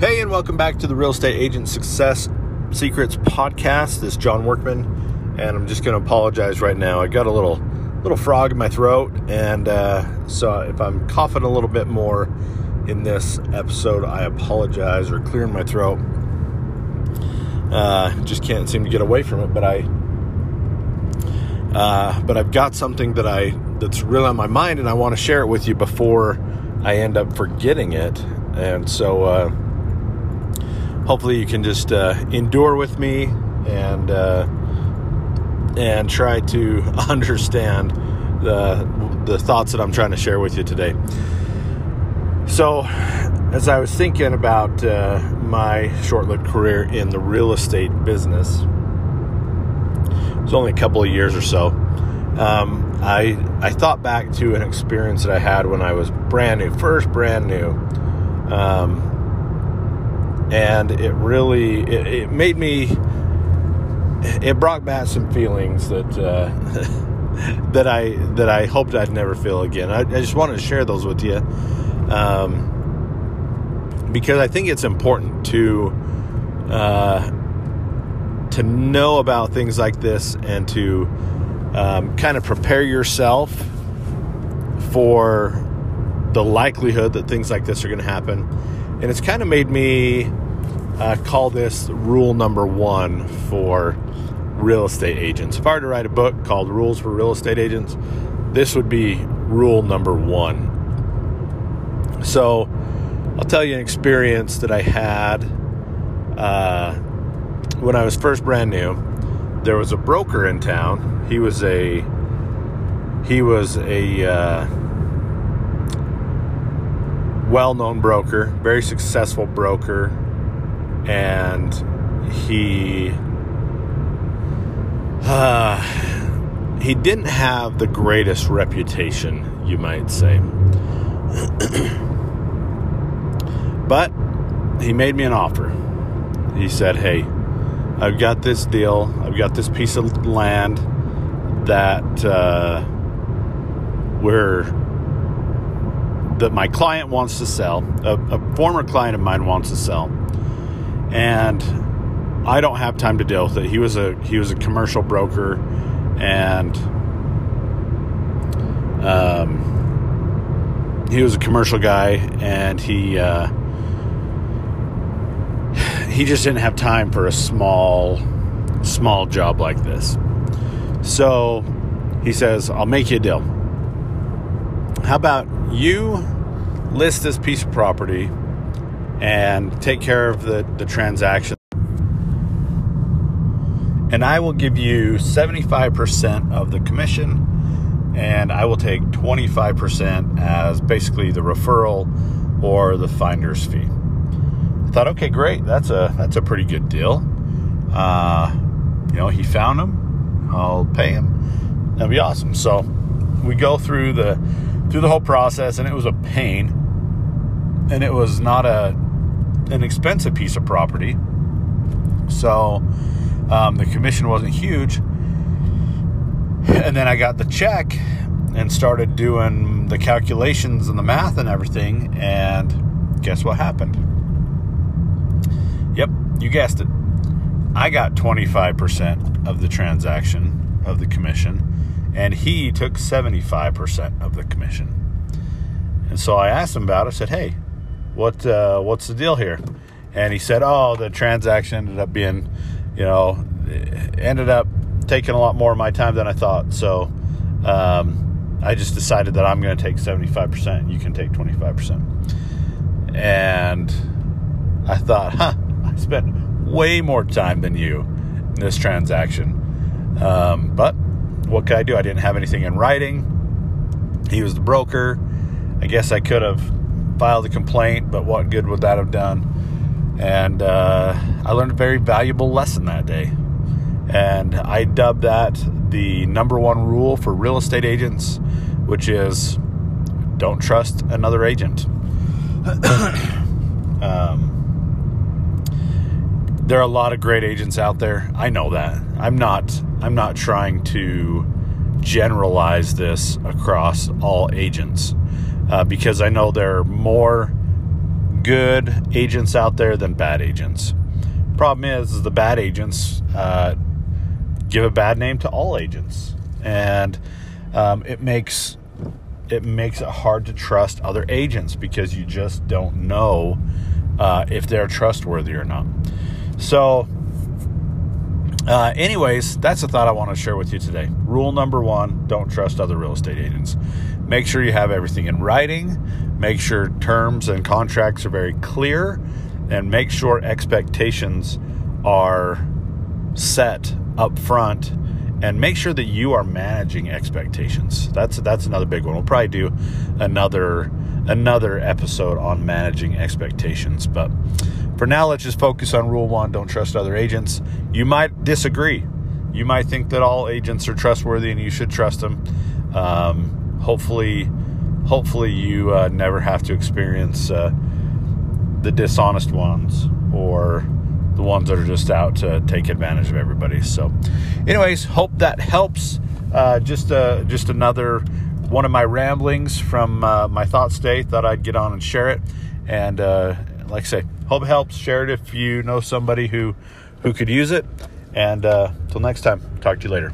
Hey, and welcome back to the Real Estate Agent Success Secrets podcast. This is John Workman, and I'm just going to apologize right now. I got a little little frog in my throat, and uh, so if I'm coughing a little bit more in this episode, I apologize. Or clearing my throat, uh, just can't seem to get away from it. But I, uh, but I've got something that I that's really on my mind, and I want to share it with you before I end up forgetting it. And so uh, hopefully you can just uh, endure with me and uh, and try to understand the the thoughts that I'm trying to share with you today. So, as I was thinking about uh, my short-lived career in the real estate business, it was only a couple of years or so. Um, I I thought back to an experience that I had when I was brand new, first brand new. Um, and it really it, it, made me it brought back some feelings that uh, that I that I hoped I'd never feel again. I, I just wanted to share those with you um, because I think it's important to uh, to know about things like this and to um, kind of prepare yourself for the likelihood that things like this are going to happen and it's kind of made me uh, call this rule number one for real estate agents. If I were to write a book called Rules for Real Estate Agents, this would be rule number one. So, I'll tell you an experience that I had uh, when I was first brand new. There was a broker in town. He was a he was a uh, well known broker, very successful broker, and he uh, he didn't have the greatest reputation, you might say. but he made me an offer. He said, Hey, I've got this deal, I've got this piece of land that uh, we're that my client wants to sell, a, a, former client of mine wants to sell, and I don't have time to deal with it. He was a he was a commercial broker, and um, he was a commercial guy, and he uh, he just didn't have time for a small small job like this. So he says, "I'll make you a deal." How about you list this piece of property and take care of the, the transaction? And I will give you 75% of the commission, and I will take 25% as basically the referral or the finder's fee. I thought, okay, great, that's a that's a pretty good deal. Uh, you know, he found him, I'll pay him. That'd be awesome. So we go through the through the whole process, and it was a pain. And it was not a an expensive piece of property, so um, the commission wasn't huge. And then I got the check and started doing the calculations and the math and everything. And guess what happened? Yep, you guessed it. I got 25% of the transaction of the commission and he took 75% of the commission. And so I asked him about it. I said, "Hey, what uh, what's the deal here?" And he said, "Oh, the transaction ended up being, you know, ended up taking a lot more of my time than I thought. So um, I just decided that I'm going to take 75%. You can take 25%." And I thought, "Huh, I spent way more time than you in this transaction." Um, but what could I do? I didn't have anything in writing. He was the broker. I guess I could have filed a complaint, but what good would that have done? And uh, I learned a very valuable lesson that day. And I dubbed that the number one rule for real estate agents, which is don't trust another agent. um, there are a lot of great agents out there. I know that. I'm not I'm not trying to generalize this across all agents uh, because I know there are more good agents out there than bad agents. Problem is, is the bad agents uh, give a bad name to all agents, and um, it makes it makes it hard to trust other agents because you just don't know uh, if they're trustworthy or not. So, uh, anyways, that's a thought I want to share with you today. Rule number one don't trust other real estate agents. Make sure you have everything in writing, make sure terms and contracts are very clear, and make sure expectations are set up front and make sure that you are managing expectations. That's that's another big one. We'll probably do another another episode on managing expectations, but for now let's just focus on rule 1, don't trust other agents. You might disagree. You might think that all agents are trustworthy and you should trust them. Um, hopefully, hopefully you uh, never have to experience uh, the dishonest ones or the ones that are just out to take advantage of everybody. So, anyways, hope that helps. Uh, just uh, just another one of my ramblings from uh, my thought state. Thought I'd get on and share it. And uh, like I say, hope it helps. Share it if you know somebody who who could use it. And uh, until next time, talk to you later.